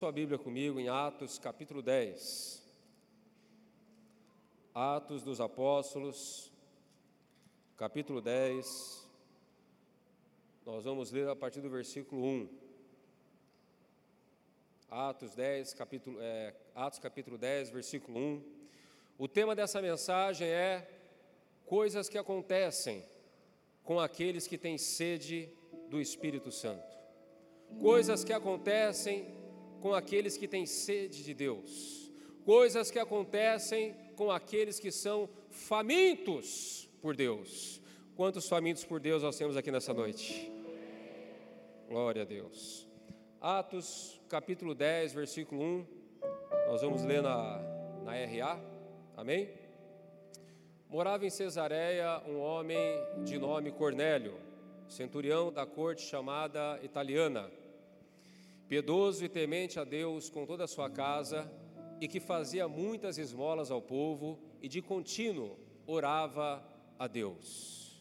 sua Bíblia comigo em Atos capítulo 10. Atos dos Apóstolos, capítulo 10. Nós vamos ler a partir do versículo 1. Atos 10, capítulo, é, Atos capítulo 10, versículo 1. O tema dessa mensagem é coisas que acontecem com aqueles que têm sede do Espírito Santo. Coisas que acontecem com aqueles que têm sede de Deus, coisas que acontecem com aqueles que são famintos por Deus. Quantos famintos por Deus nós temos aqui nessa noite? Glória a Deus. Atos capítulo 10, versículo 1, nós vamos ler na, na RA, amém? Morava em Cesareia um homem de nome Cornélio, centurião da corte chamada italiana piedoso e temente a Deus com toda a sua casa, e que fazia muitas esmolas ao povo e de contínuo orava a Deus.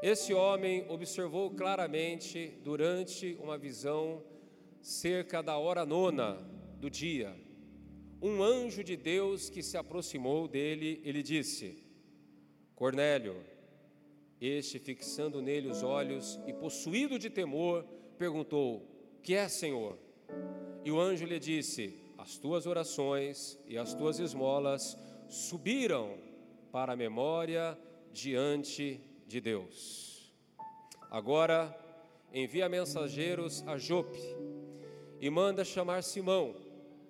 Esse homem observou claramente durante uma visão, cerca da hora nona do dia, um anjo de Deus que se aproximou dele e lhe disse: Cornélio, este, fixando nele os olhos e possuído de temor, perguntou: que é, Senhor? E o anjo lhe disse: As tuas orações e as tuas esmolas subiram para a memória diante de Deus. Agora envia mensageiros a Jope e manda chamar Simão,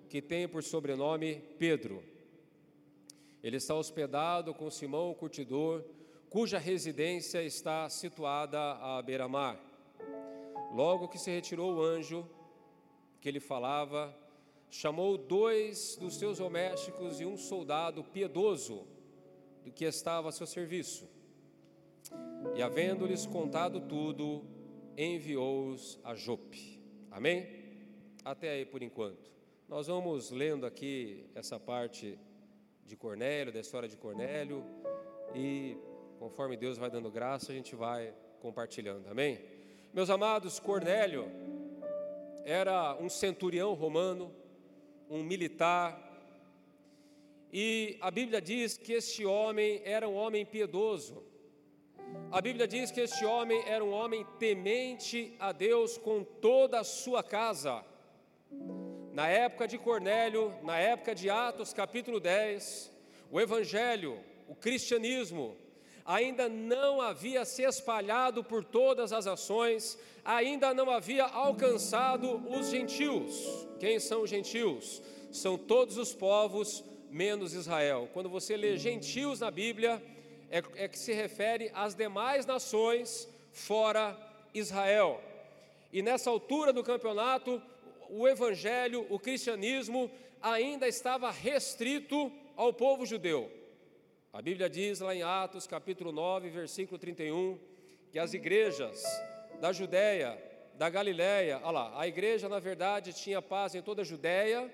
que tem por sobrenome Pedro. Ele está hospedado com Simão, o curtidor, cuja residência está situada à beira-mar. Logo que se retirou o anjo que ele falava, chamou dois dos seus domésticos e um soldado piedoso do que estava a seu serviço. E havendo-lhes contado tudo, enviou-os a Jope. Amém? Até aí por enquanto. Nós vamos lendo aqui essa parte de Cornélio, da história de Cornélio, e conforme Deus vai dando graça, a gente vai compartilhando. Amém? Meus amados, Cornélio era um centurião romano, um militar, e a Bíblia diz que este homem era um homem piedoso. A Bíblia diz que este homem era um homem temente a Deus com toda a sua casa. Na época de Cornélio, na época de Atos capítulo 10, o evangelho, o cristianismo, ainda não havia se espalhado por todas as ações, ainda não havia alcançado os gentios. Quem são os gentios? São todos os povos menos Israel. Quando você lê gentios na Bíblia, é, é que se refere às demais nações fora Israel. E nessa altura do campeonato, o evangelho, o cristianismo ainda estava restrito ao povo judeu. A Bíblia diz lá em Atos, capítulo 9, versículo 31, que as igrejas da Judéia, da Galiléia, olha lá, a igreja na verdade tinha paz em toda a Judéia,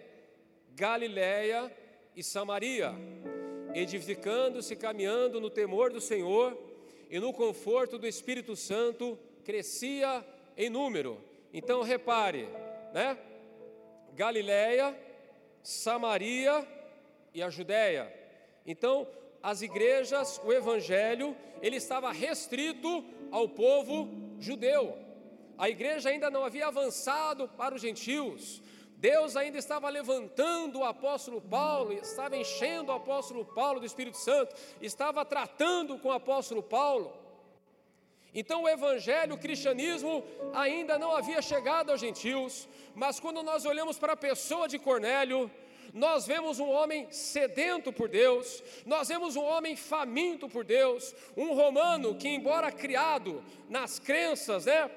Galiléia e Samaria, edificando-se, caminhando no temor do Senhor e no conforto do Espírito Santo, crescia em número. Então repare, né? Galiléia, Samaria e a Judéia. Então, as igrejas, o evangelho, ele estava restrito ao povo judeu. A igreja ainda não havia avançado para os gentios. Deus ainda estava levantando o apóstolo Paulo, estava enchendo o apóstolo Paulo do Espírito Santo, estava tratando com o apóstolo Paulo. Então o evangelho, o cristianismo ainda não havia chegado aos gentios, mas quando nós olhamos para a pessoa de Cornélio, nós vemos um homem sedento por Deus, nós vemos um homem faminto por Deus, um romano que, embora criado nas crenças, né?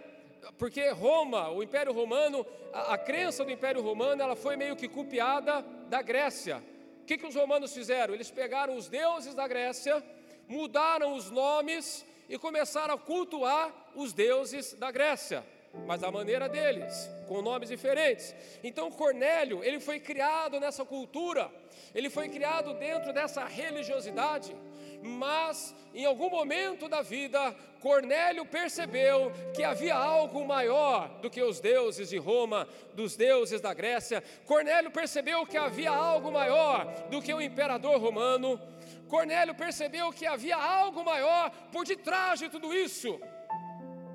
Porque Roma, o Império Romano, a, a crença do Império Romano, ela foi meio que copiada da Grécia. O que, que os romanos fizeram? Eles pegaram os deuses da Grécia, mudaram os nomes e começaram a cultuar os deuses da Grécia. Mas a maneira deles, com nomes diferentes. Então Cornélio, ele foi criado nessa cultura, ele foi criado dentro dessa religiosidade, mas em algum momento da vida, Cornélio percebeu que havia algo maior do que os deuses de Roma, dos deuses da Grécia. Cornélio percebeu que havia algo maior do que o imperador romano. Cornélio percebeu que havia algo maior por detrás de tudo isso.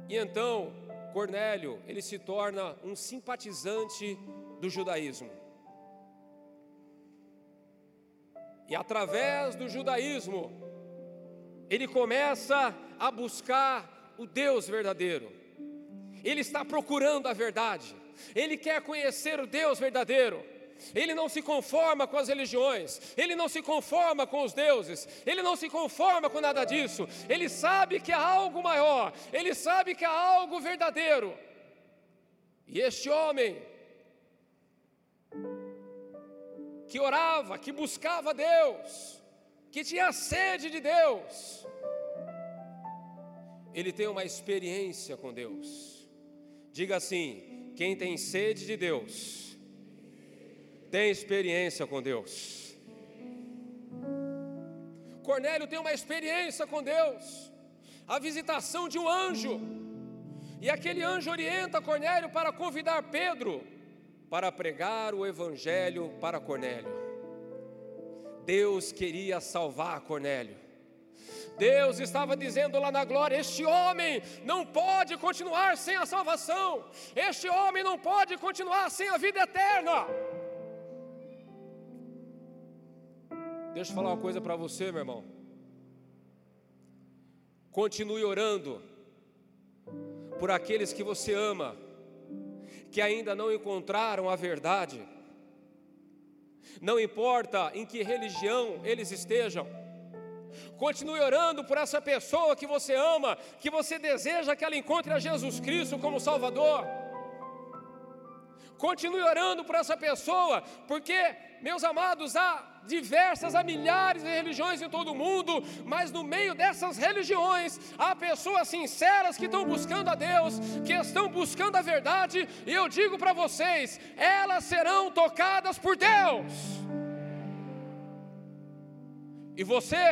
E então, Cornélio, ele se torna um simpatizante do judaísmo. E através do judaísmo, ele começa a buscar o Deus verdadeiro. Ele está procurando a verdade. Ele quer conhecer o Deus verdadeiro. Ele não se conforma com as religiões, ele não se conforma com os deuses, ele não se conforma com nada disso. Ele sabe que há algo maior, ele sabe que há algo verdadeiro. E este homem, que orava, que buscava Deus, que tinha sede de Deus, ele tem uma experiência com Deus. Diga assim: quem tem sede de Deus, tem experiência com Deus. Cornélio tem uma experiência com Deus, a visitação de um anjo, e aquele anjo orienta Cornélio para convidar Pedro para pregar o evangelho para Cornélio. Deus queria salvar Cornélio. Deus estava dizendo lá na glória: Este homem não pode continuar sem a salvação, este homem não pode continuar sem a vida eterna. Deixa eu falar uma coisa para você, meu irmão. Continue orando por aqueles que você ama, que ainda não encontraram a verdade. Não importa em que religião eles estejam. Continue orando por essa pessoa que você ama, que você deseja que ela encontre a Jesus Cristo como Salvador. Continue orando por essa pessoa, porque, meus amados, há diversas, há milhares de religiões em todo o mundo, mas no meio dessas religiões há pessoas sinceras que estão buscando a Deus, que estão buscando a verdade, e eu digo para vocês, elas serão tocadas por Deus. E você,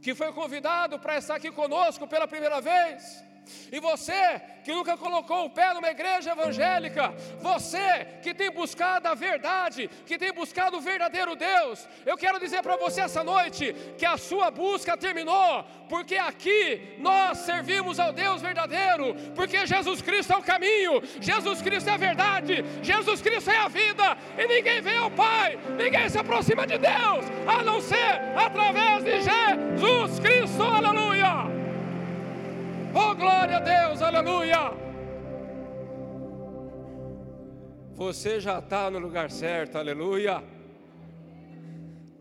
que foi convidado para estar aqui conosco pela primeira vez, e você que nunca colocou o pé numa igreja evangélica, você que tem buscado a verdade, que tem buscado o verdadeiro Deus, eu quero dizer para você essa noite que a sua busca terminou, porque aqui nós servimos ao Deus verdadeiro, porque Jesus Cristo é o caminho, Jesus Cristo é a verdade, Jesus Cristo é a vida, e ninguém vem ao Pai, ninguém se aproxima de Deus, a não ser através de Jesus Cristo, aleluia. Oh, glória a Deus, aleluia! Você já está no lugar certo, aleluia!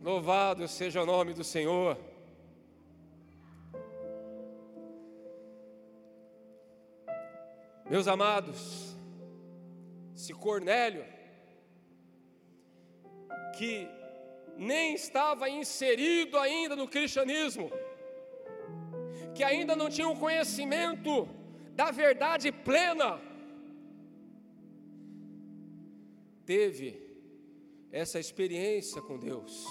Louvado seja o nome do Senhor. Meus amados, se Cornélio, que nem estava inserido ainda no cristianismo, que ainda não tinham conhecimento da verdade plena, teve essa experiência com Deus.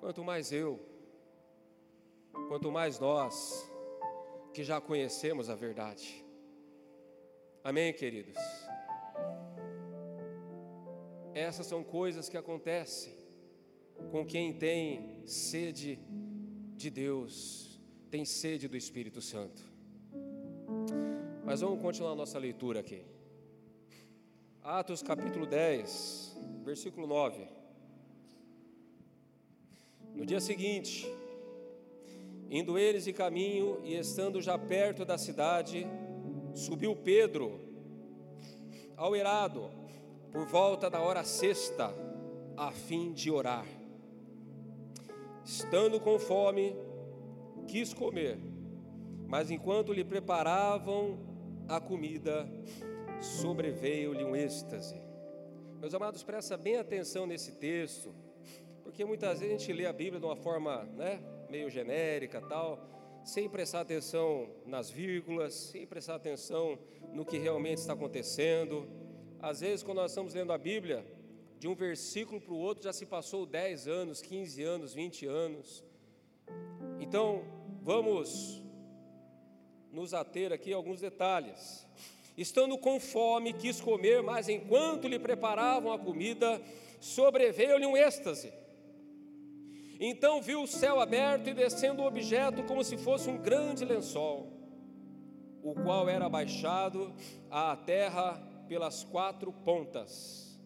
Quanto mais eu, quanto mais nós, que já conhecemos a verdade. Amém, queridos? Essas são coisas que acontecem com quem tem sede de Deus, tem sede do Espírito Santo. Mas vamos continuar a nossa leitura aqui. Atos capítulo 10, versículo 9. No dia seguinte, indo eles de caminho e estando já perto da cidade, subiu Pedro ao erado por volta da hora sexta, a fim de orar. Estando com fome, quis comer, mas enquanto lhe preparavam a comida, sobreveio-lhe um êxtase. Meus amados, presta bem atenção nesse texto, porque muitas vezes a gente lê a Bíblia de uma forma, né, meio genérica, tal, sem prestar atenção nas vírgulas, sem prestar atenção no que realmente está acontecendo. Às vezes, quando nós estamos lendo a Bíblia, de um versículo para o outro já se passou 10 anos, 15 anos, 20 anos. Então, vamos nos ater aqui a alguns detalhes. Estando com fome, quis comer, mas enquanto lhe preparavam a comida, sobreveio-lhe um êxtase. Então viu o céu aberto e descendo o objeto como se fosse um grande lençol, o qual era abaixado à terra pelas quatro pontas,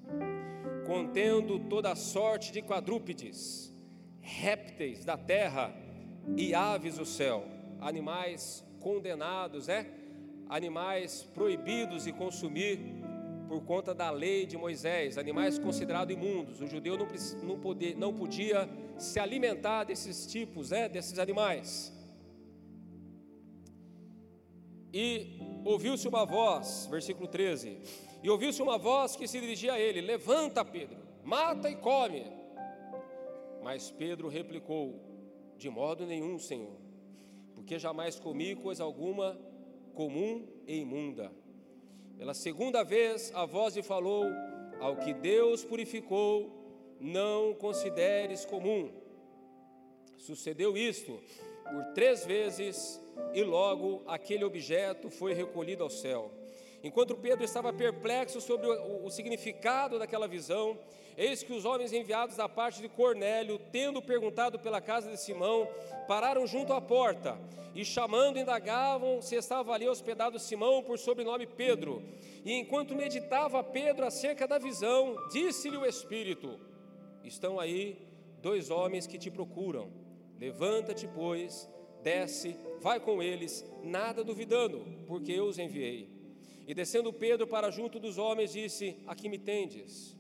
contendo toda sorte de quadrúpedes, répteis da terra e aves do céu, animais condenados, é? Animais proibidos de consumir por conta da lei de Moisés, animais considerados imundos. O judeu não, não, poder, não podia se alimentar desses tipos, é? desses animais. E ouviu-se uma voz, versículo 13: E ouviu-se uma voz que se dirigia a ele: Levanta, Pedro, mata e come. Mas Pedro replicou: De modo nenhum, Senhor porque jamais comi coisa alguma comum e imunda. Pela segunda vez a voz lhe falou: Ao que Deus purificou, não consideres comum. Sucedeu isto por três vezes, e logo aquele objeto foi recolhido ao céu. Enquanto Pedro estava perplexo sobre o, o, significado daquela visão, eis que os homens enviados da parte de Cornélio, tendo perguntado pela casa de Simão, pararam junto à porta e, chamando, indagavam se estava ali hospedado Simão, por sobrenome Pedro. E enquanto meditava Pedro acerca da visão, disse-lhe o Espírito: Estão aí dois homens que te procuram. Levanta-te, pois, desce, vai com eles, nada duvidando, porque eu os enviei. E descendo Pedro para junto dos homens, disse: A que me tendes?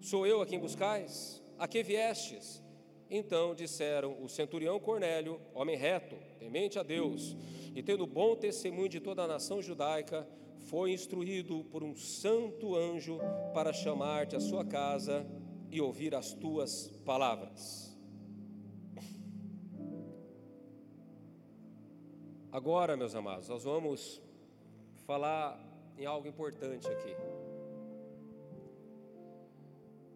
Sou eu a quem buscais? A que viestes? Então disseram o centurião Cornélio, homem reto, temente a Deus, e tendo bom testemunho de toda a nação judaica, foi instruído por um santo anjo para chamar-te à sua casa e ouvir as tuas palavras. Agora, meus amados, nós vamos falar em algo importante aqui.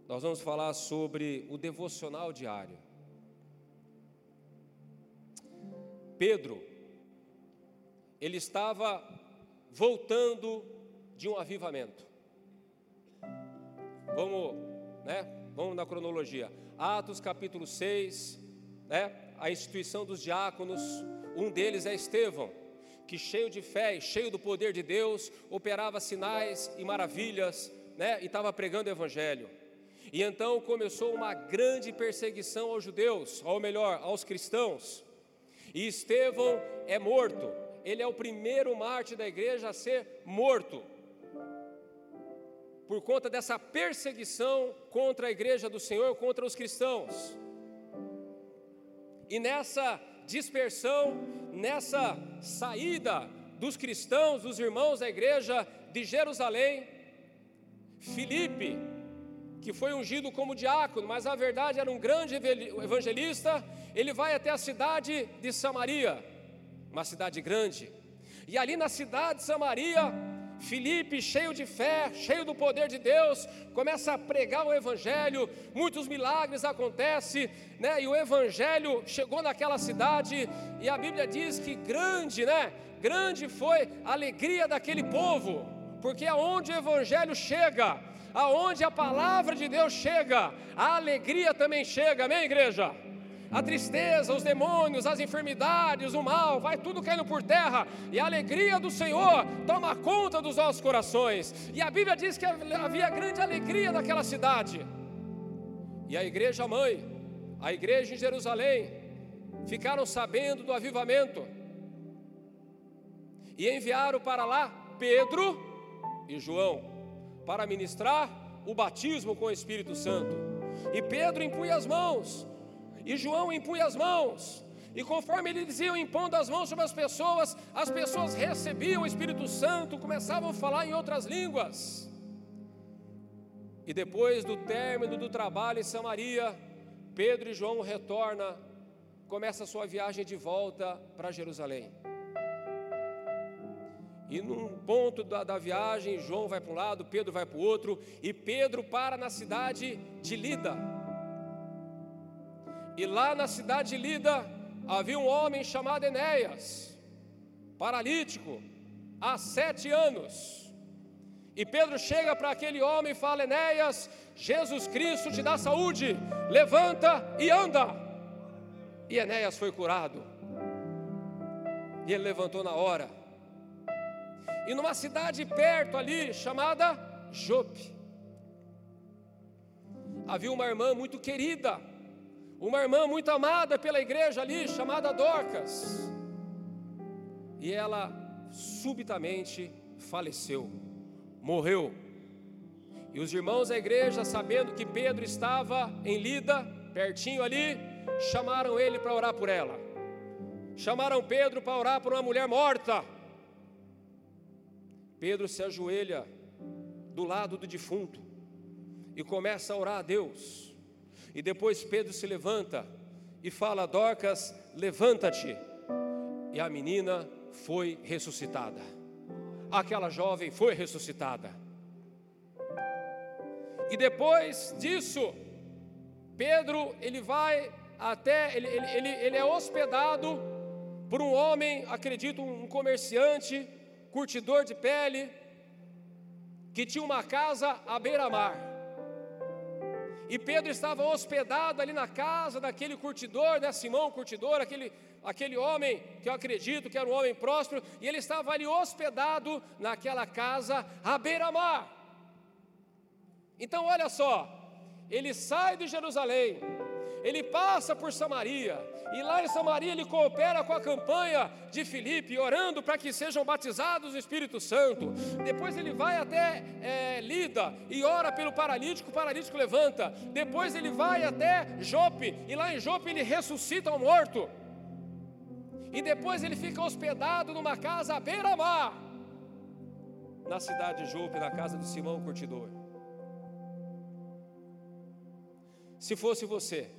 Nós vamos falar sobre o devocional diário. Pedro, ele estava voltando de um avivamento. Vamos, né? Vamos na cronologia. Atos capítulo 6, né? A instituição dos diáconos, um deles é Estevão que cheio de fé e cheio do poder de Deus, operava sinais e maravilhas, né? E estava pregando o evangelho. E então começou uma grande perseguição aos judeus, ou melhor, aos cristãos. E Estevão é morto. Ele é o primeiro mártir da igreja a ser morto. Por conta dessa perseguição contra a igreja do Senhor, contra os cristãos. E nessa dispersão, nessa saída dos cristãos, dos irmãos da igreja de Jerusalém, Filipe, que foi ungido como diácono, mas na verdade era um grande evangelista, ele vai até a cidade de Samaria, uma cidade grande, e ali na cidade de Samaria, Filipe, cheio de fé, cheio do poder de Deus, começa a pregar o Evangelho, muitos milagres acontecem, né? E o Evangelho chegou naquela cidade, e a Bíblia diz que grande, né? Grande foi a alegria daquele povo, porque aonde o Evangelho chega, aonde a palavra de Deus chega, a alegria também chega, amém, igreja? A tristeza, os demônios, as enfermidades, o mal, vai tudo caindo por terra, e a alegria do Senhor toma conta dos nossos corações. E a Bíblia diz que havia grande alegria naquela cidade. E a igreja mãe, a igreja em Jerusalém, ficaram sabendo do avivamento e enviaram para lá Pedro e João para ministrar o batismo com o Espírito Santo. E Pedro impunha as mãos e João impunha as mãos, e conforme eles iam impondo as mãos sobre as pessoas, as pessoas recebiam o Espírito Santo, começavam a falar em outras línguas. E depois do término do trabalho em Samaria, Pedro e João retornam começa a sua viagem de volta para Jerusalém. E num ponto da, da, viagem, João vai para um lado, Pedro vai para o outro, e Pedro para na cidade de Lida. E lá na cidade de Lida havia um homem chamado Enéas, paralítico, há sete anos. E Pedro chega para aquele homem e fala: Enéas, Jesus Cristo te dá saúde, levanta e anda. E Enéas foi curado. E ele levantou na hora e numa cidade perto ali, chamada Jope. Havia uma irmã muito querida, uma irmã muito amada pela igreja ali, chamada Dorcas. E ela subitamente faleceu, morreu. E os irmãos da igreja, sabendo que Pedro estava em Lida, pertinho ali, chamaram ele para orar por ela. Chamaram Pedro para orar por uma mulher morta. Pedro se ajoelha do lado do defunto e começa a orar a Deus. E depois Pedro se levanta e fala: Dorcas, levanta-te. E a menina foi ressuscitada. Aquela jovem foi ressuscitada. E depois disso, Pedro ele vai até ele, ele, ele, é hospedado por um homem, acredito, um comerciante curtidor de pele, que tinha uma casa à beira-mar. E Pedro estava hospedado ali na casa daquele curtidor, né, Simão curtidor, aquele, aquele homem que eu acredito que era um homem próspero, e ele estava ali hospedado naquela casa à beira-mar. Então olha só, ele sai de Jerusalém, ele passa por Samaria, e lá em Samaria ele coopera com a campanha de Filipe, orando para que sejam batizados no Espírito Santo. Depois ele vai até é, Lida e ora pelo paralítico, o paralítico levanta. Depois ele vai até Jope, e lá em Jope ele ressuscita o morto. E depois ele fica hospedado numa casa à beira-mar, na cidade de Jope, na casa do Simão Curtidor. Se fosse você,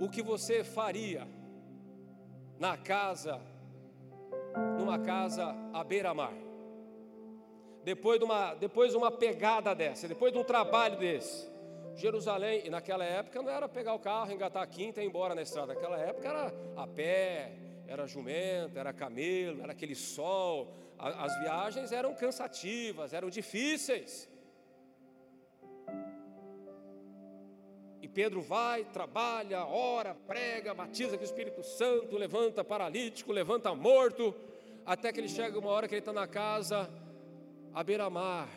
o que você faria na casa, numa casa à beira-mar. Depois de, uma, depois de uma pegada dessa, depois de um trabalho desse, Jerusalém, e naquela época não era pegar o carro, engatar a quinta e ir embora na estrada, naquela época era a pé, era jumento, era camelo, era aquele sol, as viagens eram cansativas, eram difíceis. Pedro vai, trabalha, ora, prega, batiza com o Espírito Santo, levanta paralítico, levanta morto, até que ele chega uma hora que ele está na casa à beira-mar.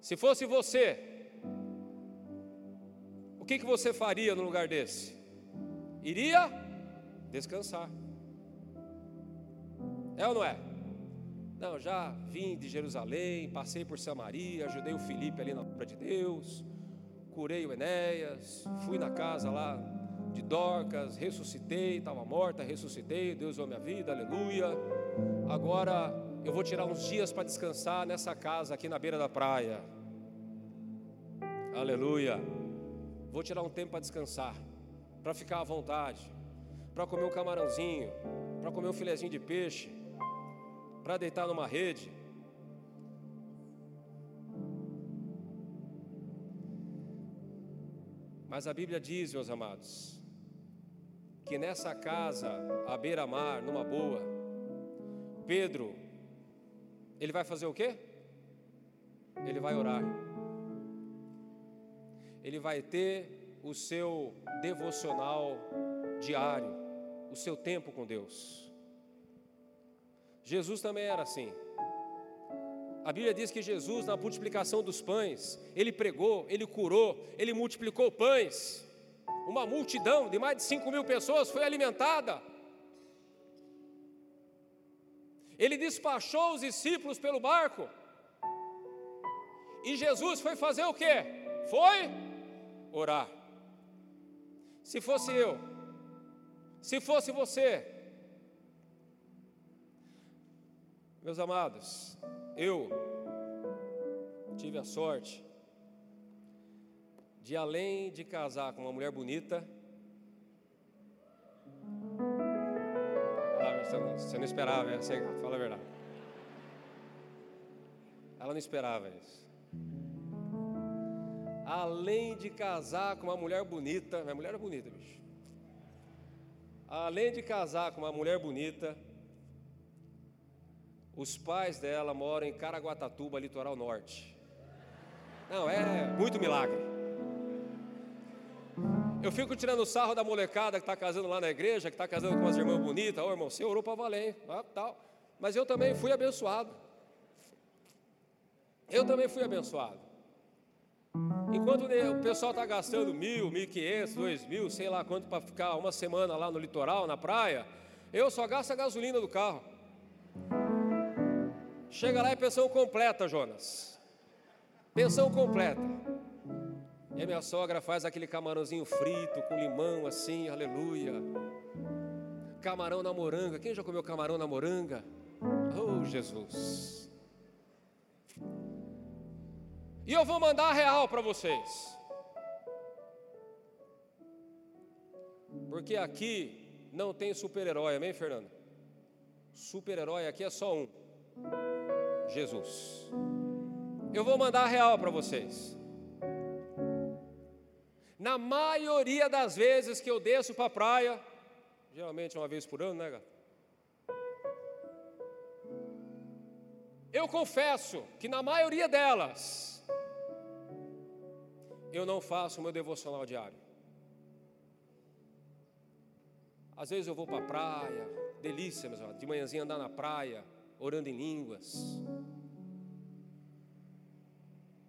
Se fosse você, o que, que você faria no lugar desse? Iria descansar. É ou não é? Não, já vim de Jerusalém, passei por Samaria, ajudei o Felipe ali na obra de Deus, curei o Enéas, fui na casa lá de Dorcas, ressuscitei, estava morta, ressuscitei, Deus usou minha vida, aleluia. Agora eu vou tirar uns dias para descansar nessa casa aqui na beira da praia. Aleluia. Vou tirar um tempo para descansar, para ficar à vontade, para comer um camarãozinho, para comer um filezinho de peixe para deitar numa rede. Mas a Bíblia diz, meus amados, que nessa casa, à beira-mar, numa boa, Pedro, ele vai fazer o quê? Ele vai orar. Ele vai ter o seu devocional diário, o seu tempo com Deus. Jesus também era assim. A Bíblia diz que Jesus, na multiplicação dos pães, ele pregou, ele curou, ele multiplicou pães. Uma multidão de mais de 5 mil pessoas foi alimentada. Ele despachou os discípulos pelo barco. E Jesus foi fazer o quê? Foi orar. Se fosse eu, se fosse você, Meus amados, eu tive a sorte de além de casar com uma mulher bonita, você não esperava, é assim, fala a verdade. Ela não esperava isso. Além de casar com uma mulher bonita, minha mulher é bonita, bicho. Além de casar com uma mulher bonita, os pais dela moram em Caraguatatuba, litoral norte. Não, é muito milagre. Eu fico tirando sarro da molecada que está casando lá na igreja, que está casando com umas irmãs bonitas. Oh, irmão, você orou para valer, hein? Tal. Mas eu também fui abençoado. Eu também fui abençoado. Enquanto o pessoal está gastando mil, mil quinhentos, dois mil, sei lá quanto para ficar uma semana lá no litoral, na praia, eu só gasto a gasolina do carro. Chega lá e pensão completa, Jonas. Pensão completa. E a minha sogra faz aquele camarãozinho frito com limão assim, aleluia. Camarão na moranga. Quem já comeu camarão na moranga? Oh, Jesus. E eu vou mandar a real para vocês. Porque aqui não tem super-herói, amém, Fernando? Super-herói aqui é só um. Jesus. Eu vou mandar a real para vocês. Na maioria das vezes que eu desço para a praia, geralmente uma vez por ano, né, gato? Eu confesso que na maioria delas, eu não faço o meu devocional diário. Às vezes eu vou para a praia, delícia, meus de manhãzinha andar na praia, orando em línguas.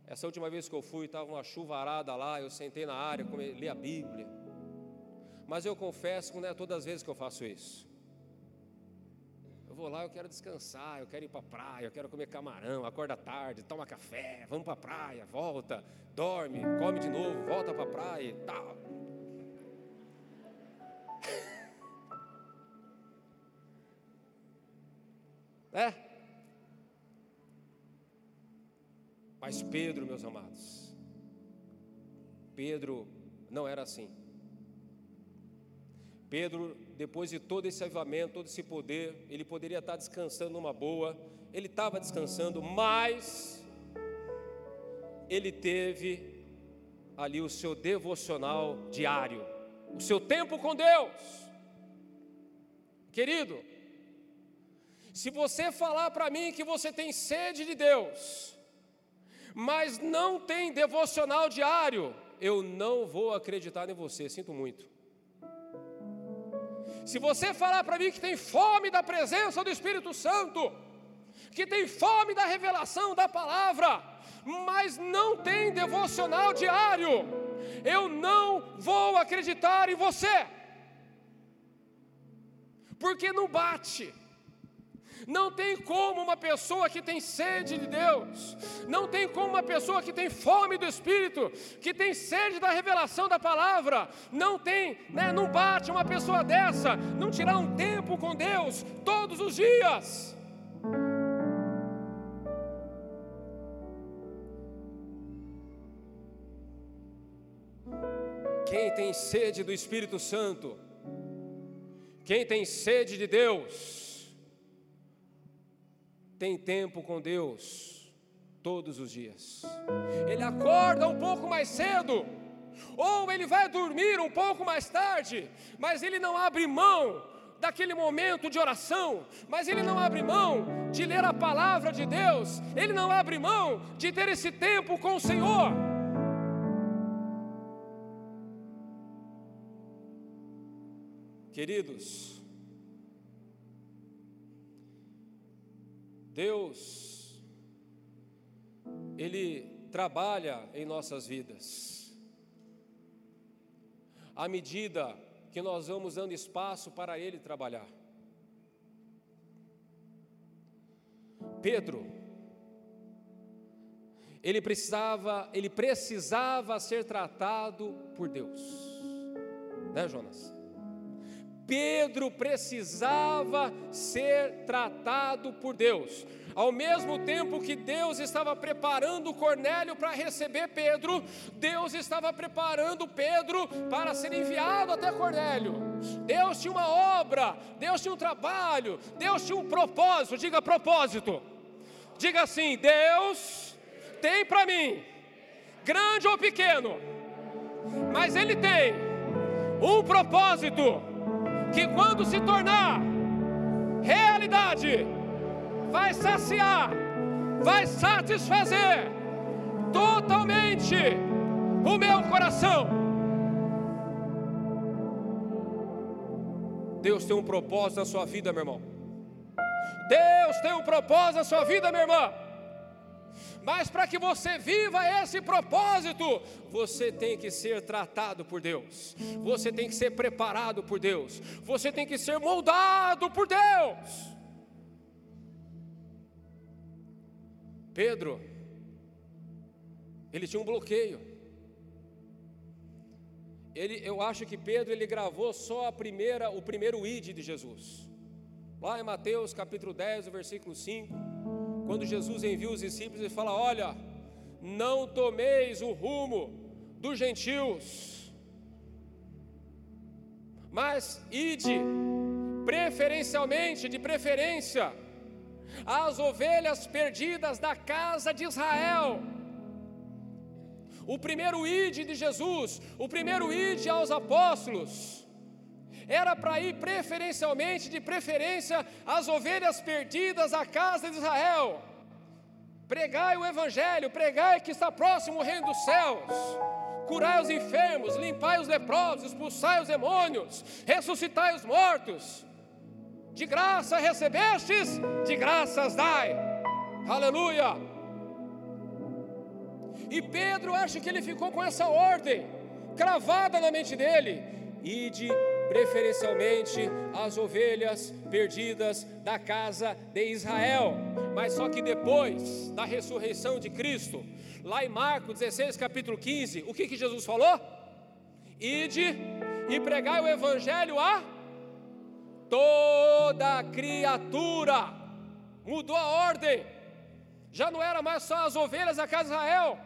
Essa última vez que eu fui, estava uma chuvarada lá, eu sentei na área, li a Bíblia. Mas eu confesso que não é todas as vezes que eu faço isso. Eu vou lá, eu quero descansar, eu quero ir para a praia, eu quero comer camarão, acorda tarde, toma café, vamos para a praia, volta, dorme, come de novo, volta para a praia e tal. É? Mas Pedro, meus amados, Pedro não era assim. Pedro, depois de todo esse avivamento, todo esse poder, ele poderia estar descansando numa boa, ele estava descansando, mas ele teve ali o seu devocional diário, o seu tempo com Deus. Querido, se você falar para mim que você tem sede de Deus, mas não tem devocional diário, eu não vou acreditar em você, sinto muito. Se você falar para mim que tem fome da presença do Espírito Santo, que tem fome da revelação da palavra, mas não tem devocional diário, eu não vou acreditar em você, porque não bate. Não tem como uma pessoa que tem sede de Deus, não tem como uma pessoa que tem fome do Espírito, que tem sede da revelação da palavra, não tem, né, não bate uma pessoa dessa, não tirar um tempo com Deus todos os dias. Quem tem sede do Espírito Santo, quem tem sede de Deus, tem tempo com Deus todos os dias. Ele acorda um pouco mais cedo, ou ele vai dormir um pouco mais tarde, mas ele não abre mão daquele momento de oração, mas ele não abre mão de ler a palavra de Deus, ele não abre mão de ter esse tempo com o Senhor. Queridos, Deus, Ele trabalha em nossas vidas. À medida que nós vamos dando espaço para Ele trabalhar. Pedro, ele precisava, ele precisava ser tratado por Deus, né, Jonas? Pedro precisava ser tratado por Deus. Ao mesmo tempo que Deus estava preparando Cornélio para receber Pedro, Deus estava preparando Pedro para ser enviado até Cornélio. Deus tinha uma obra, Deus tinha um trabalho, Deus tinha um propósito. Diga propósito. Diga assim: Deus tem para mim, grande ou pequeno, mas Ele tem um propósito que quando se tornar realidade, vai saciar, vai satisfazer totalmente o meu coração. Deus tem um propósito na sua vida, meu irmão. Deus tem um propósito na sua vida, minha irmã. Mas para que você viva esse propósito, você tem que ser tratado por Deus, você tem que ser preparado por Deus, você tem que ser moldado por Deus. Pedro, ele tinha um bloqueio. Ele, eu acho que Pedro ele gravou só a primeira, o primeiro id de Jesus. Lá em Mateus capítulo 10, versículo 5, quando Jesus envia os discípulos, ele fala: Olha, não tomeis o rumo dos gentios, mas ide preferencialmente, de preferência, as ovelhas perdidas da casa de Israel. O primeiro ide de Jesus, o primeiro ide aos apóstolos, era para ir preferencialmente, de preferência, as ovelhas perdidas da casa de Israel. Pregai o Evangelho, pregai que está próximo o reino dos céus. Curai os enfermos, limpai os leprosos, expulsai os demônios, ressuscitai os mortos de graça recebestes, de graças dai. Aleluia. E Pedro acha que ele ficou com essa ordem cravada na mente dele. Ide preferencialmente as ovelhas perdidas da casa de Israel. Mas só que depois da ressurreição de Cristo, lá em Marcos 16, capítulo 15, o que, que Jesus falou? Ide e pregai o evangelho a toda criatura. Mudou a ordem. Já não era mais só as ovelhas da casa de Israel.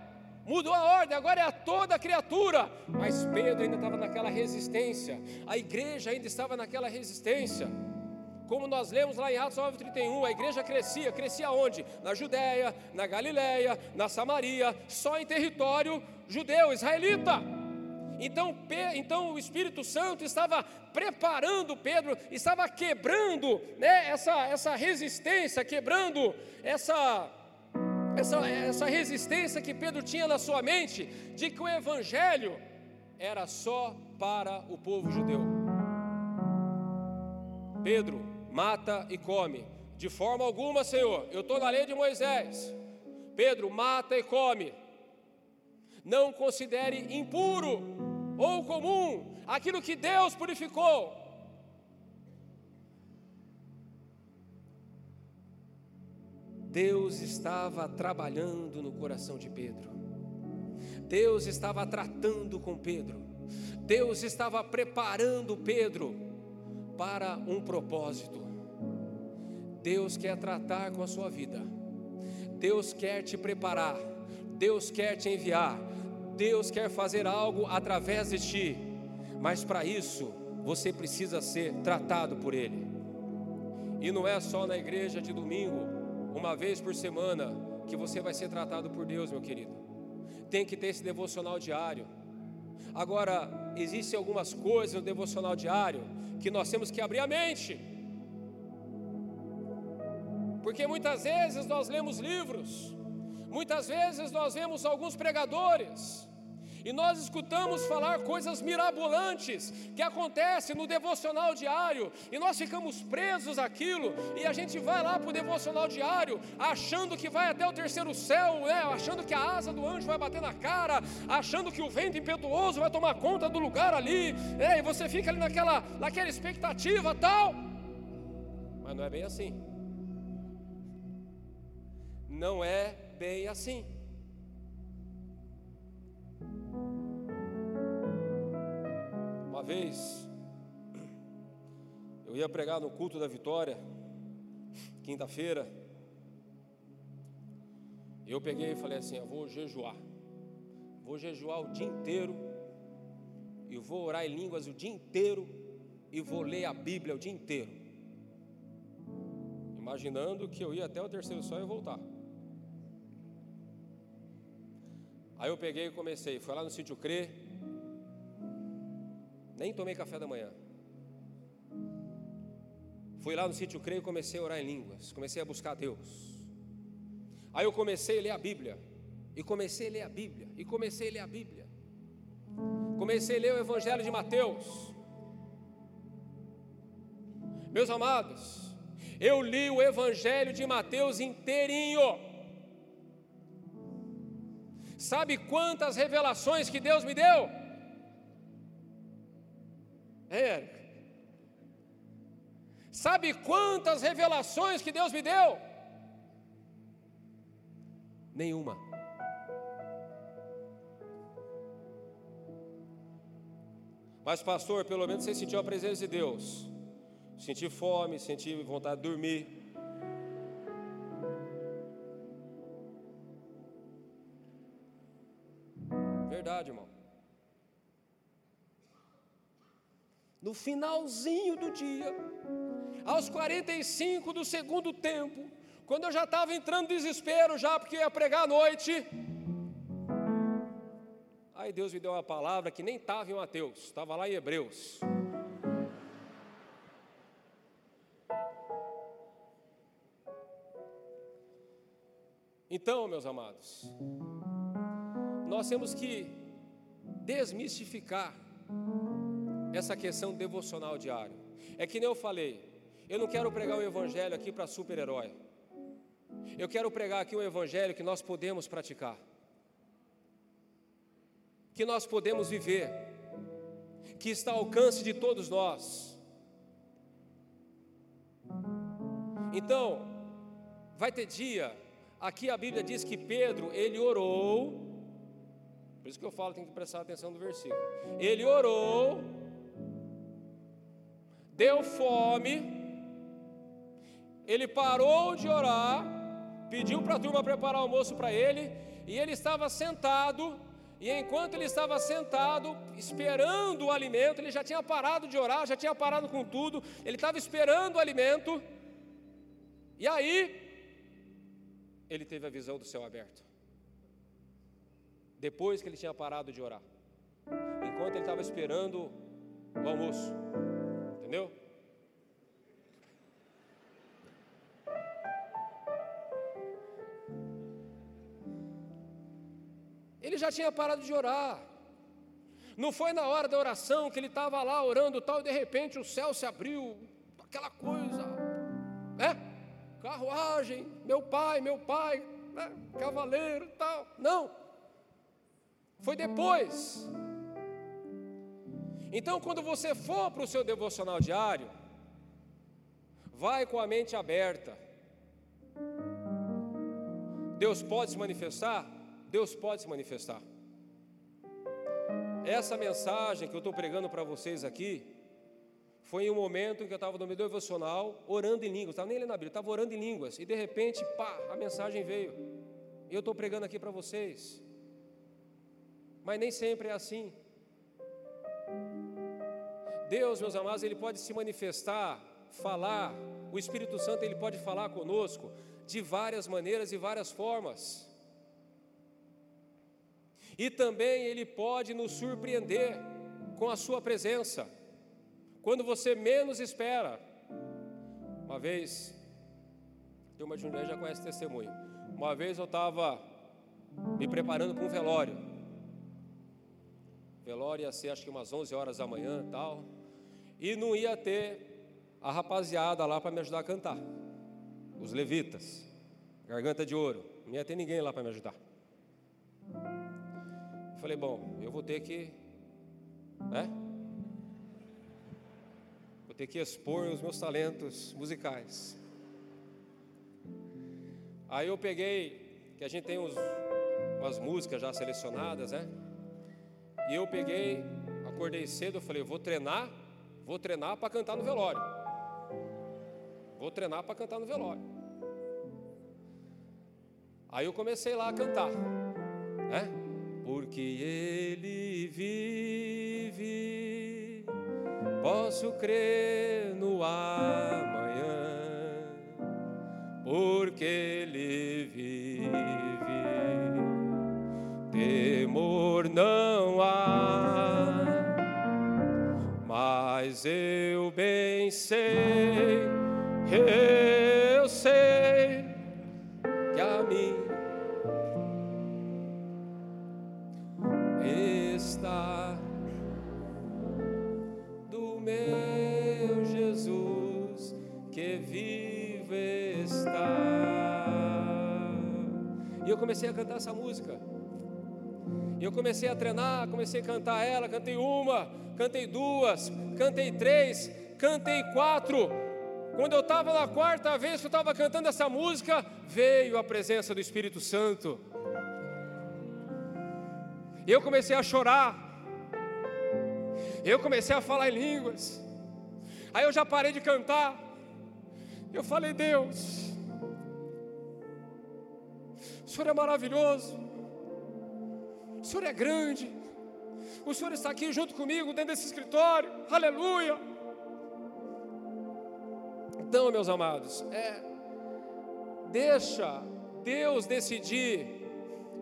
Mudou a ordem, agora é a toda criatura. Mas Pedro ainda estava naquela resistência. A igreja ainda estava naquela resistência. Como nós lemos lá em Atos 9:31, a igreja crescia, crescia onde? Na Judéia, na Galiléia, na Samaria, só em território judeu, israelita. Então, então o Espírito Santo estava preparando Pedro, estava quebrando né, essa, essa resistência, quebrando essa, essa, essa resistência que Pedro tinha na sua mente de que o Evangelho era só para o povo judeu. Pedro mata e come, de forma alguma, Senhor, eu estou na lei de Moisés. Pedro mata e come, não considere impuro ou comum, aquilo que Deus purificou. Deus estava trabalhando no coração de Pedro. Deus estava tratando com Pedro. Deus estava preparando Pedro para um propósito. Deus quer tratar com a sua vida. Deus quer te preparar. Deus quer te enviar. Deus quer fazer algo através de ti, mas para isso você precisa ser tratado por Ele. E não é só na igreja de domingo, uma vez por semana, que você vai ser tratado por Deus, meu querido. Tem que ter esse devocional diário. Agora, existem algumas coisas no devocional diário que nós temos que abrir a mente. Porque muitas vezes nós lemos livros, muitas vezes nós vemos alguns pregadores, e nós escutamos falar coisas mirabolantes que acontecem no devocional diário, e nós ficamos presos àquilo, e a gente vai lá para o devocional diário, achando que vai até o terceiro céu, né? achando que a asa do anjo vai bater na cara, achando que o vento impetuoso vai tomar conta do lugar ali, né? e você fica ali naquela, naquela expectativa tal, mas não é bem assim. Não é bem assim. Vez, eu ia pregar no culto da vitória, quinta-feira, Eu peguei e falei assim: eu vou jejuar. Vou jejuar o dia inteiro. E vou orar em línguas o dia inteiro. E vou ler a Bíblia o dia inteiro. Imaginando que eu ia até o terceiro sol e voltar. Aí eu peguei e comecei. Fui lá no sítio Crê. Nem tomei café da manhã. Fui lá no sítio Crê e comecei a orar em línguas. Comecei a buscar Deus. Aí eu comecei a ler a Bíblia. E comecei a ler a Bíblia. E comecei a ler a Bíblia. Comecei a ler o Evangelho de Mateus. Meus amados, eu li o Evangelho de Mateus inteirinho. Sabe quantas revelações que Deus me deu? É, Sabe quantas revelações que Deus me deu? Nenhuma. Mas, pastor, pelo menos você sentiu a presença de Deus. Senti fome, senti vontade de dormir. Verdade, irmão. No finalzinho do dia, aos 45 do segundo tempo, quando eu já estava entrando desespero, já porque ia pregar à noite, aí Deus me deu uma palavra que nem estava em Mateus, estava lá em Hebreus. Então, meus amados, nós temos que desmistificar essa questão devocional diário. É que nem eu falei, eu não quero pregar o evangelho aqui para super-herói. Eu quero pregar aqui um evangelho que nós podemos praticar. Que nós podemos viver. Que está ao alcance de todos nós. Então, vai ter dia, aqui a Bíblia diz que Pedro, ele orou, por isso que eu falo, tem que prestar atenção no versículo. Ele orou, deu fome, ele parou de orar, pediu para a turma preparar o almoço para ele, e ele estava sentado, e enquanto ele estava sentado, esperando o alimento, ele já tinha parado de orar, já tinha parado com tudo, ele estava esperando o alimento, e aí, ele teve a visão do céu aberto. Depois que ele tinha parado de orar, enquanto ele estava esperando o almoço, entendeu? Ele já tinha parado de orar. Não foi na hora da oração que ele estava lá orando tal, e de repente o céu se abriu, aquela coisa, né? Carruagem, meu pai, meu pai, né? cavaleiro tal. Não. Foi depois. Então, quando você for para o seu devocional diário, vai com a mente aberta. Deus pode se manifestar? Deus pode se manifestar. Essa mensagem que eu estou pregando para vocês aqui, foi em um momento em que eu estava no meu devocional, orando em línguas, estava nem lendo a Bíblia, estava orando em línguas, e de repente, pá, a mensagem veio. E eu estou pregando aqui para vocês. Mas nem sempre é assim. Deus, meus amados, Ele pode se manifestar, falar, o Espírito Santo Ele pode falar conosco de várias maneiras e várias formas. E também Ele pode nos surpreender com a Sua presença, quando você menos espera. Uma vez, uma de Jundiaí já conhece testemunho. Uma vez eu estava me preparando para um velório. O velório ia ser acho que umas 11 horas da manhã tal. E não ia ter a rapaziada lá para me ajudar a cantar. Os levitas, garganta de ouro. Não ia ter ninguém lá para me ajudar. Falei, bom, eu vou ter que, né? Vou ter que expor os meus talentos musicais. Aí eu peguei, que a gente tem uns, umas músicas já selecionadas, né? E eu peguei, acordei cedo, eu falei, vou treinar, vou treinar para cantar no velório. Vou treinar para cantar no velório. Aí eu comecei lá a cantar, né? Porque Ele vive, posso crer no amanhã, comecei a cantar essa música. E eu comecei a treinar, comecei a cantar ela, cantei uma, cantei duas, cantei três, cantei quatro. Quando eu estava na quarta vez que eu estava cantando essa música, veio a presença do Espírito Santo. Eu comecei a chorar. Eu comecei a falar em línguas. Aí eu já parei de cantar. Eu falei, Deus, o Senhor é maravilhoso. O Senhor é grande. O Senhor está aqui junto comigo dentro desse escritório. Aleluia. Então, meus amados, é deixa Deus decidir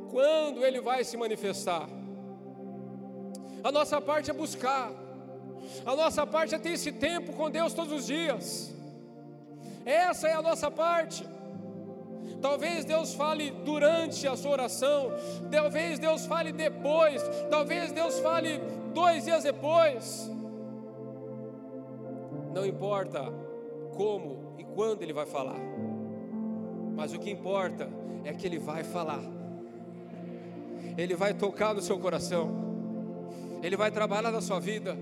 quando ele vai se manifestar. A nossa parte é buscar. A nossa parte é ter esse tempo com Deus todos os dias. Essa é a nossa parte. Talvez Deus fale durante a sua oração, talvez Deus fale depois, talvez Deus fale dois dias depois. Não importa como e quando Ele vai falar, mas o que importa é que Ele vai falar, Ele vai tocar no seu coração, Ele vai trabalhar na sua vida.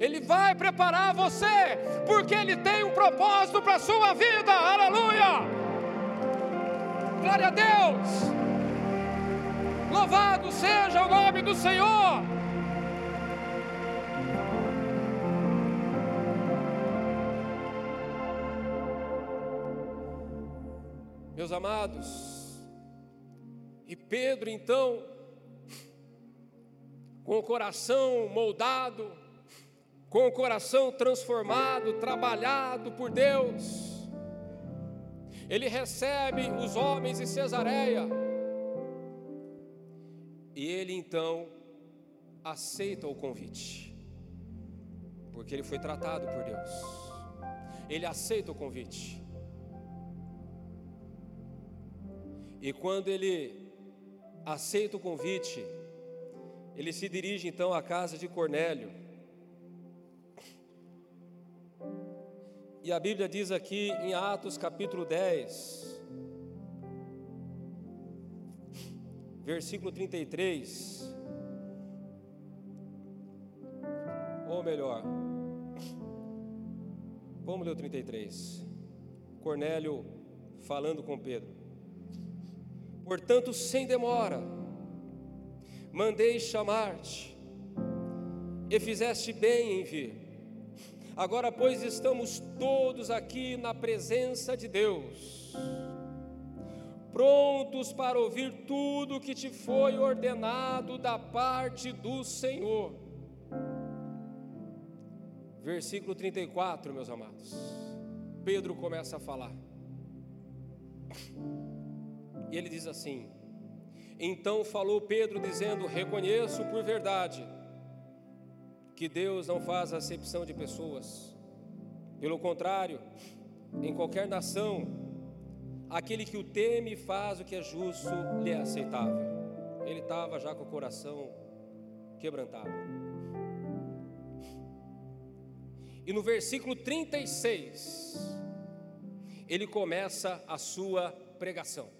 Ele vai preparar você, porque Ele tem um propósito para a sua vida, aleluia! Glória a Deus. Louvado seja o nome do Senhor. Meus amados, e Pedro então, com o coração moldado, com o coração transformado, trabalhado por Deus, ele recebe os homens em Cesareia. E ele então aceita o convite, porque ele foi tratado por Deus. Ele aceita o convite. E quando ele aceita o convite, ele se dirige então à casa de Cornélio. E a Bíblia diz aqui em Atos capítulo 10, versículo 33, ou melhor, vamos ler o 33. Cornélio falando com Pedro. Portanto, sem demora, mandei chamar-te, e fizeste bem em vir Agora, pois, estamos todos aqui na presença de Deus, prontos para ouvir tudo que te foi ordenado da parte do Senhor. Versículo 34, meus amados. Pedro começa a falar. E ele diz assim: Então falou Pedro, dizendo: Reconheço por verdade que Deus não faz acepção de pessoas. Pelo contrário, em qualquer nação, aquele que o teme faz o que é justo lhe é aceitável. Ele estava já com o coração quebrantado. E no versículo 36, ele começa a sua pregação.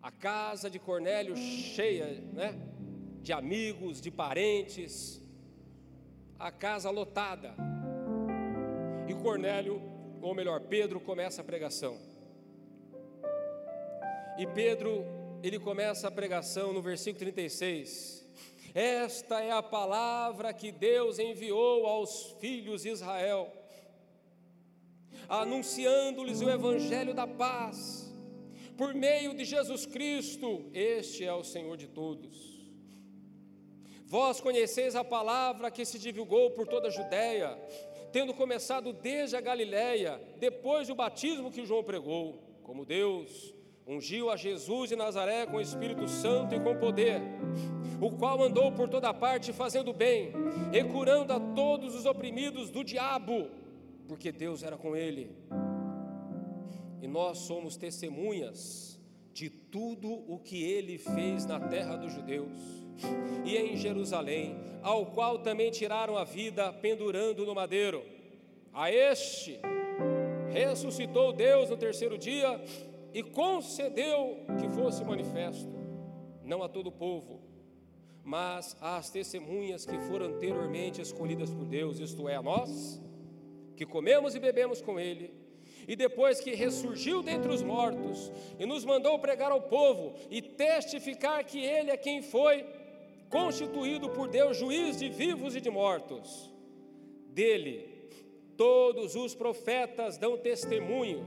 A casa de Cornélio cheia, né? De amigos, de parentes, a casa lotada. E Cornélio, ou melhor, Pedro começa a pregação. E Pedro, ele começa a pregação no versículo 36. Esta é a palavra que Deus enviou aos filhos de Israel, anunciando-lhes o evangelho da paz por meio de Jesus Cristo, este é o Senhor de todos. Vós conheceis a palavra que se divulgou por toda a Judéia, tendo começado desde a Galiléia, depois do batismo que João pregou, como Deus ungiu a Jesus de Nazaré com o Espírito Santo e com poder, o qual andou por toda parte fazendo bem e curando a todos os oprimidos do diabo, porque Deus era com ele. E nós somos testemunhas de tudo o que ele fez na terra dos judeus e em Jerusalém, ao qual também tiraram a vida pendurando no madeiro. A este ressuscitou Deus no terceiro dia e concedeu que fosse manifesto, não a todo o povo, mas às testemunhas que foram anteriormente escolhidas por Deus, isto é, a nós, que comemos e bebemos com Ele, e depois que ressurgiu dentre os mortos e nos mandou pregar ao povo e testificar que Ele é quem foi constituído por Deus juiz de vivos e de mortos. Dele, todos os profetas dão testemunho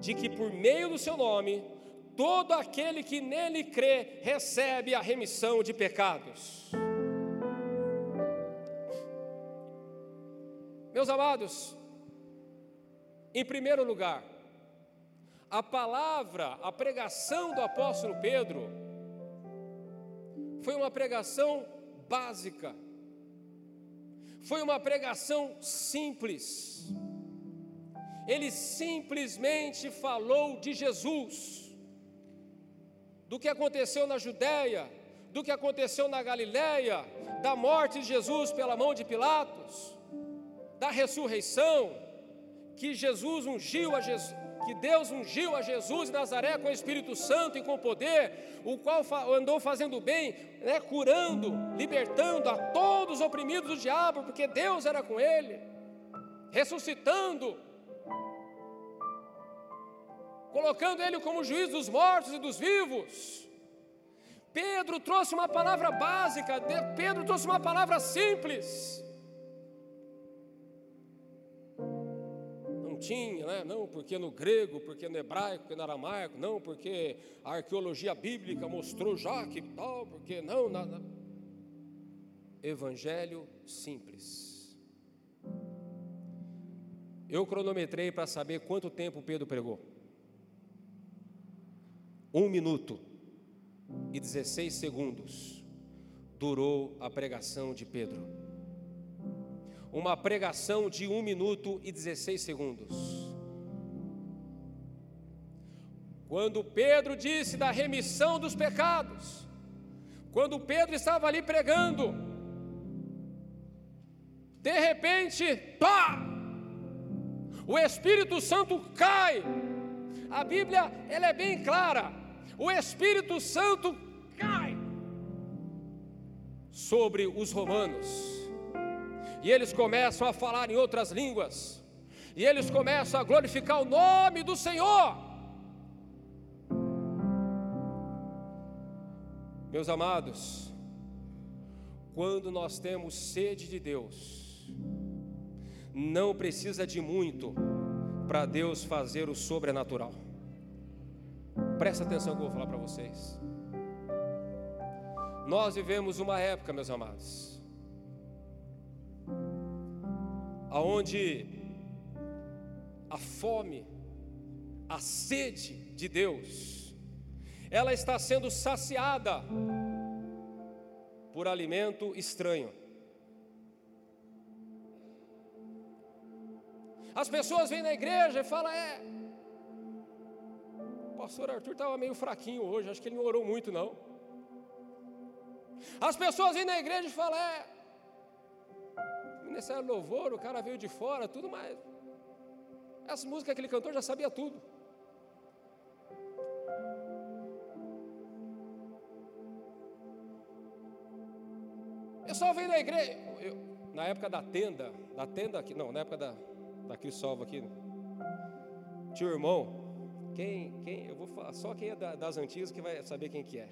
de que por meio do seu nome, todo aquele que nele crê recebe a remissão de pecados. Meus amados, em primeiro lugar, a palavra, a pregação do apóstolo Pedro foi uma pregação básica, foi uma pregação simples. Ele simplesmente falou de Jesus, do que aconteceu na Judéia, do que aconteceu na Galiléia, da morte de Jesus pela mão de Pilatos, da ressurreição, que Jesus ungiu a Jesus, que Deus ungiu a Jesus de Nazaré com o Espírito Santo e com poder, o qual andou fazendo bem, né, curando, libertando a todos os oprimidos do diabo, porque Deus era com ele, ressuscitando, colocando ele como juiz dos mortos e dos vivos. Pedro trouxe uma palavra básica, Pedro trouxe uma palavra simples. Né? não porque no grego, porque no hebraico, porque no aramaico, não porque a arqueologia bíblica mostrou já que tal, porque não, nada. Evangelho simples. Eu cronometrei para saber quanto tempo Pedro pregou. Um minuto e 16 segundos durou a pregação de Pedro. Uma pregação de um minuto e 16 segundos. Quando Pedro disse da remissão dos pecados, quando Pedro estava ali pregando, de repente, pá! O Espírito Santo cai. A Bíblia, ela é bem clara o Espírito Santo cai sobre os romanos, e eles começam a falar em outras línguas, e eles começam a glorificar o nome do Senhor. Meus amados, quando nós temos sede de Deus, não precisa de muito para Deus fazer o sobrenatural. Presta atenção que eu vou falar para vocês. Nós vivemos uma época, meus amados, aonde a fome, a sede de Deus, ela está sendo saciada por alimento estranho. As pessoas vêm na igreja e falam: é, pastor Arthur estava meio fraquinho hoje, acho que ele não orou muito não. As pessoas vêm na igreja e falam, é, Ministério Louvor, o cara veio de fora, tudo mais. Essa música que ele cantou já sabia tudo. Eu só venho na igreja. Eu, na época da tenda, da tenda aqui, não, na época da, da Crissalva aqui, um irmão, quem, quem, eu vou falar, só quem é das antigas que vai saber quem que é.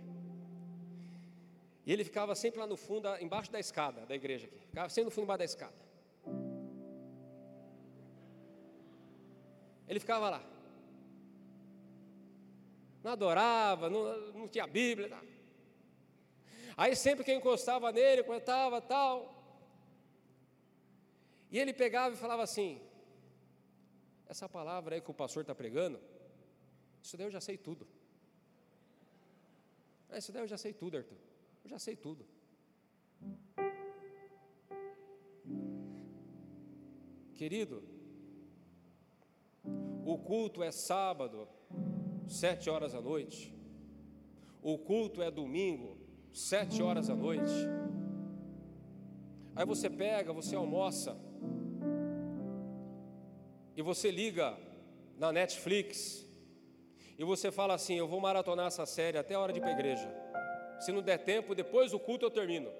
E ele ficava sempre lá no fundo, embaixo da escada da igreja aqui. Ficava sempre no fundo embaixo da escada. Ele ficava lá. não adorava, não, não tinha Bíblia. Tá? Aí sempre que encostava nele, comentava tal. E ele pegava e falava assim: essa palavra aí que o pastor está pregando, isso daí eu já sei tudo. É, isso daí eu já sei tudo, Arthur. Eu já sei tudo. Querido, o culto é sábado, sete horas da noite. O culto é domingo, sete horas da noite. Aí você pega, você almoça, e você liga na Netflix, e você fala assim: Eu vou maratonar essa série até a hora de ir para a igreja. Se não der tempo, depois do culto eu termino.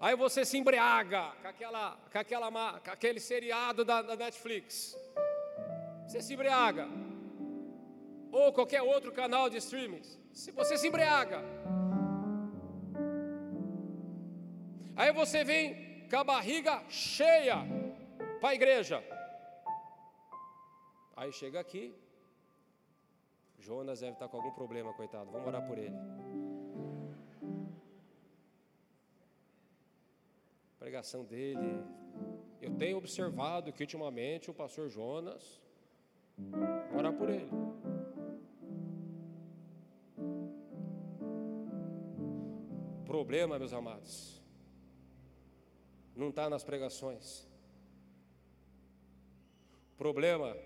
Aí você se embriaga com, aquela, com, aquela, com aquele seriado da, da Netflix. Você se embriaga. Ou qualquer outro canal de streaming. Se você se embriaga. Aí você vem com a barriga cheia para a igreja. Aí chega aqui. Jonas deve estar com algum problema, coitado. Vamos orar por ele. Pregação dele. Eu tenho observado que ultimamente o pastor Jonas, orar por ele. Problema, meus amados, não está nas pregações. Problema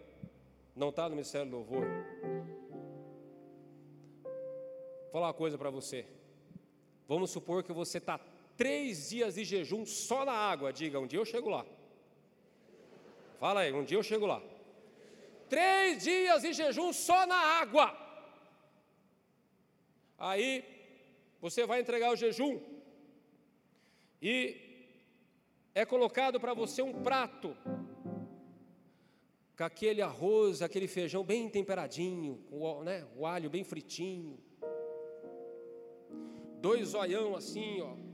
não está no Ministério do Louvor. Vou falar uma coisa para você. Vamos supor que você está três dias de jejum só na água. Diga, um dia eu chego lá. Fala aí, um dia eu chego lá. Três dias de jejum só na água. Aí você vai entregar o jejum e é colocado para você um prato com aquele arroz, aquele feijão bem temperadinho, o, né, o alho bem fritinho, dois zoião assim, ó,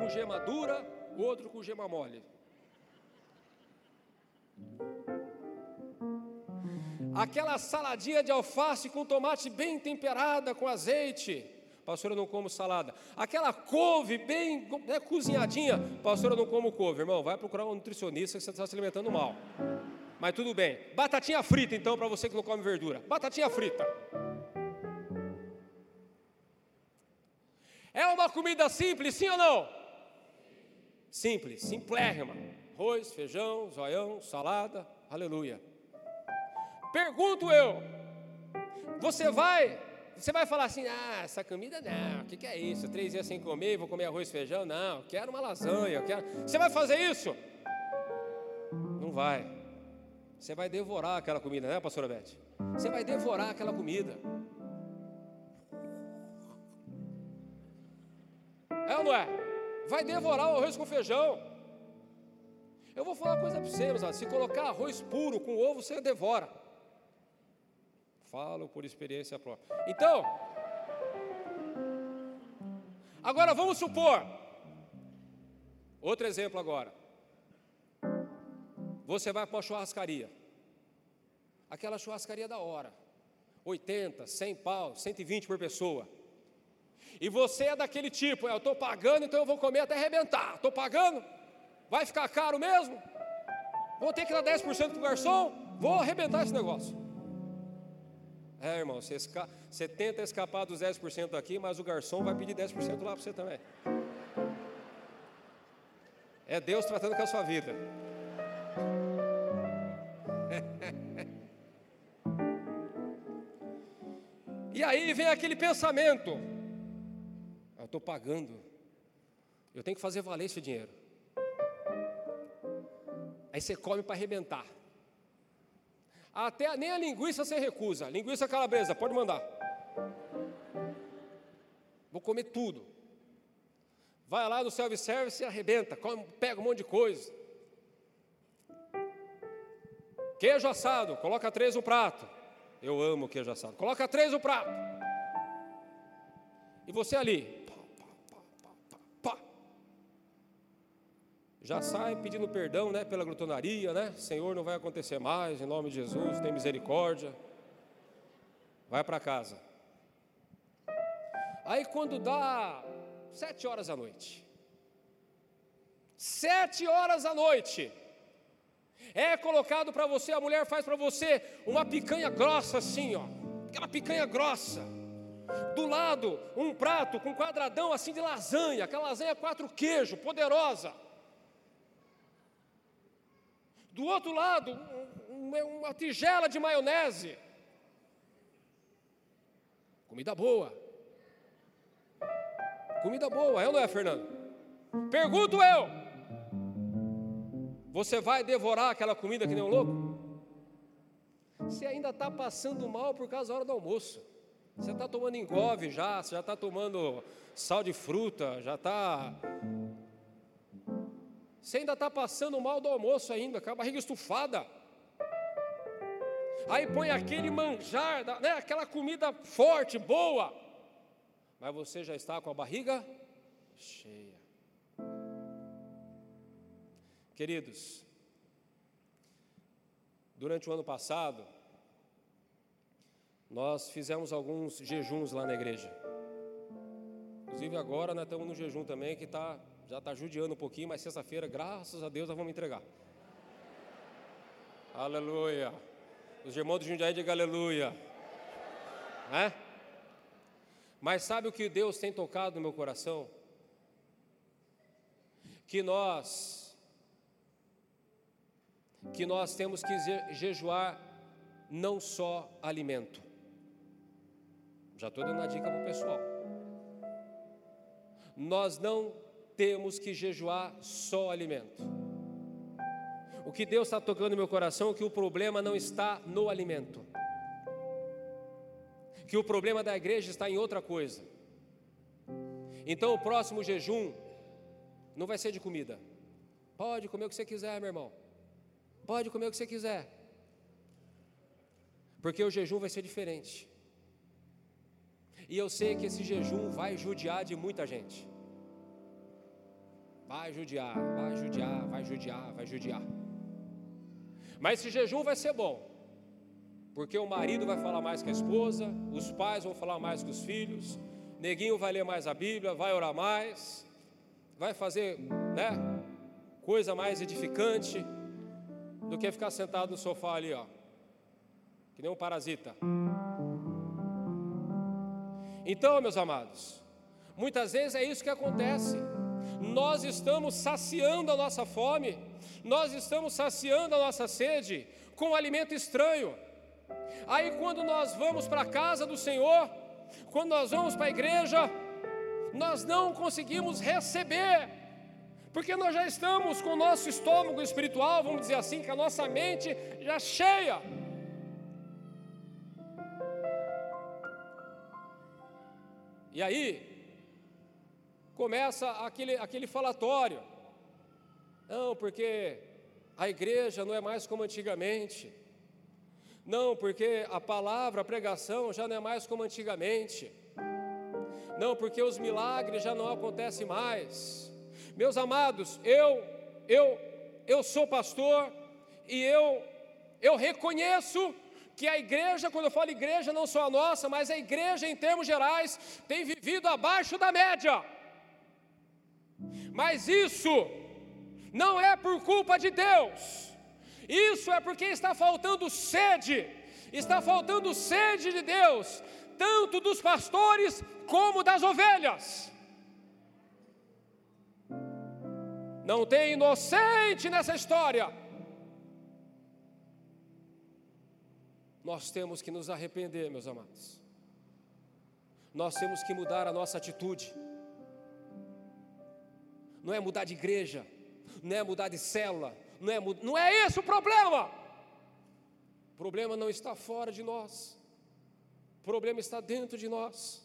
com gema dura, o outro com gema mole. Aquela saladinha de alface com tomate bem temperada com azeite. Pastor, eu não como salada. Aquela couve bem né, cozinhadinha. Pastor, eu não como couve. Irmão, vai procurar um nutricionista que você está se alimentando mal. Mas tudo bem. Batatinha frita, então, para você que não come verdura. Batatinha frita. É uma comida simples, sim ou não? Simples, simplérrima. Arroz, feijão, zoião, salada, aleluia. Pergunto eu, você vai, você vai falar assim, ah, essa comida não, o que, que, é isso? Três dias sem comer, vou comer arroz e feijão? Não, quero uma lasanha, quero... Você vai fazer isso? Não vai. Você vai devorar aquela comida, né, pastora Beth? Você vai devorar aquela comida. É ou não é? Vai devorar o arroz com feijão. Eu vou falar uma coisa para vocês, se colocar arroz puro com ovo, você devora. Falo por experiência própria. Então, agora vamos supor, outro exemplo agora. Você vai para uma churrascaria, aquela churrascaria da hora, 80, 100 pau, 120 por pessoa. E você é daquele tipo, é, eu estou pagando, então eu vou comer até arrebentar. Estou pagando? Vai ficar caro mesmo? Vou ter que dar 10% para o garçom? Vou arrebentar esse negócio. É, irmão, você, esca... você tenta escapar dos 10% aqui, mas o garçom vai pedir 10% lá para você também. É Deus tratando com a sua vida. e aí vem aquele pensamento: estou pagando. Eu tenho que fazer valer esse dinheiro. Aí você come para arrebentar. Até nem a linguiça você recusa. Linguiça calabresa, pode mandar. Vou comer tudo. Vai lá no self-service e arrebenta, come, pega um monte de coisa. Queijo assado, coloca três no prato. Eu amo queijo assado. Coloca três no prato. E você ali, já sai pedindo perdão, né, pela glutonaria, né? Senhor, não vai acontecer mais, em nome de Jesus, tem misericórdia. Vai para casa. Aí quando dá sete horas da noite, sete horas da noite, é colocado para você, a mulher faz para você uma picanha grossa assim, ó, aquela picanha grossa. Do lado, um prato com quadradão assim de lasanha, aquela lasanha quatro queijo, poderosa. Do outro lado, uma tigela de maionese. Comida boa. Comida boa, ou não é, Fernando? Pergunto eu. Você vai devorar aquela comida que nem um louco? Você ainda está passando mal por causa da hora do almoço. Você está tomando engove já, você já está tomando sal de fruta, já está. Você ainda está passando mal do almoço ainda, com a barriga estufada. Aí põe aquele manjar, né, aquela comida forte, boa. Mas você já está com a barriga cheia. Queridos, durante o ano passado, nós fizemos alguns jejuns lá na igreja. Inclusive agora nós estamos no jejum também, que tá, já está judiando um pouquinho, mas sexta-feira, graças a Deus, nós vamos entregar. Aleluia. Os irmãos de Jundiaí digam aleluia. É? Mas sabe o que Deus tem tocado no meu coração? Que nós que nós temos que jejuar não só alimento. Já estou dando uma dica para o pessoal. Nós não temos que jejuar só alimento. O que Deus está tocando no meu coração é que o problema não está no alimento. Que o problema da igreja está em outra coisa. Então o próximo jejum não vai ser de comida. Pode comer o que você quiser, meu irmão. Pode comer o que você quiser. Porque o jejum vai ser diferente. E eu sei que esse jejum vai judiar de muita gente. Vai judiar, vai judiar, vai judiar, vai judiar. Mas esse jejum vai ser bom. Porque o marido vai falar mais que a esposa, os pais vão falar mais que os filhos, neguinho vai ler mais a Bíblia, vai orar mais, vai fazer, né, coisa mais edificante do que ficar sentado no sofá ali, ó, que nem um parasita. Então, meus amados, muitas vezes é isso que acontece. Nós estamos saciando a nossa fome, nós estamos saciando a nossa sede com um alimento estranho. Aí, quando nós vamos para a casa do Senhor, quando nós vamos para a igreja, nós não conseguimos receber porque nós já estamos com o nosso estômago espiritual, vamos dizer assim, com a nossa mente já cheia. E aí, começa aquele, aquele falatório. Não, porque a igreja não é mais como antigamente. Não, porque a palavra, a pregação já não é mais como antigamente. Não, porque os milagres já não acontecem mais. Meus amados, eu eu eu sou pastor e eu eu reconheço que a igreja, quando eu falo igreja, não só a nossa, mas a igreja em termos gerais tem vivido abaixo da média. Mas isso não é por culpa de Deus. Isso é porque está faltando sede, está faltando sede de Deus, tanto dos pastores como das ovelhas. Não tem inocente nessa história. Nós temos que nos arrepender, meus amados. Nós temos que mudar a nossa atitude. Não é mudar de igreja, não é mudar de célula, não é, não é esse o problema. O problema não está fora de nós, o problema está dentro de nós.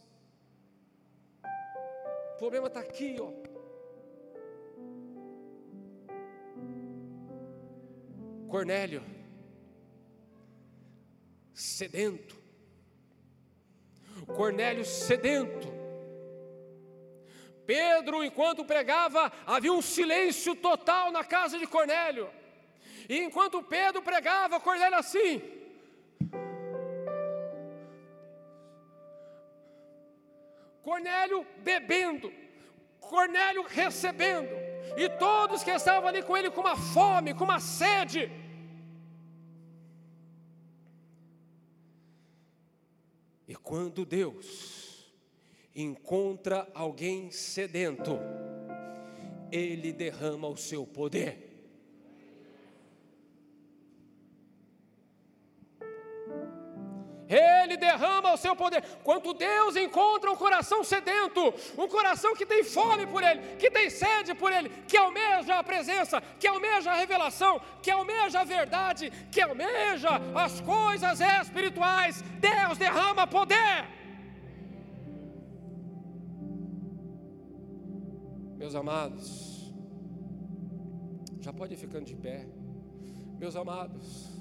O problema está aqui, ó. Cornélio, sedento, Cornélio sedento, Pedro, enquanto pregava, havia um silêncio total na casa de Cornélio. E enquanto Pedro pregava, Cornélio assim. Cornélio bebendo, Cornélio recebendo, e todos que estavam ali com ele com uma fome, com uma sede. E quando Deus encontra alguém sedento, Ele derrama o seu poder. Ele derrama o seu poder. Quando Deus encontra um coração sedento, um coração que tem fome por Ele, que tem sede por Ele, que almeja a presença, que almeja a revelação, que almeja a verdade, que almeja as coisas espirituais, Deus derrama poder. Meus amados, já pode ir ficando de pé. Meus amados,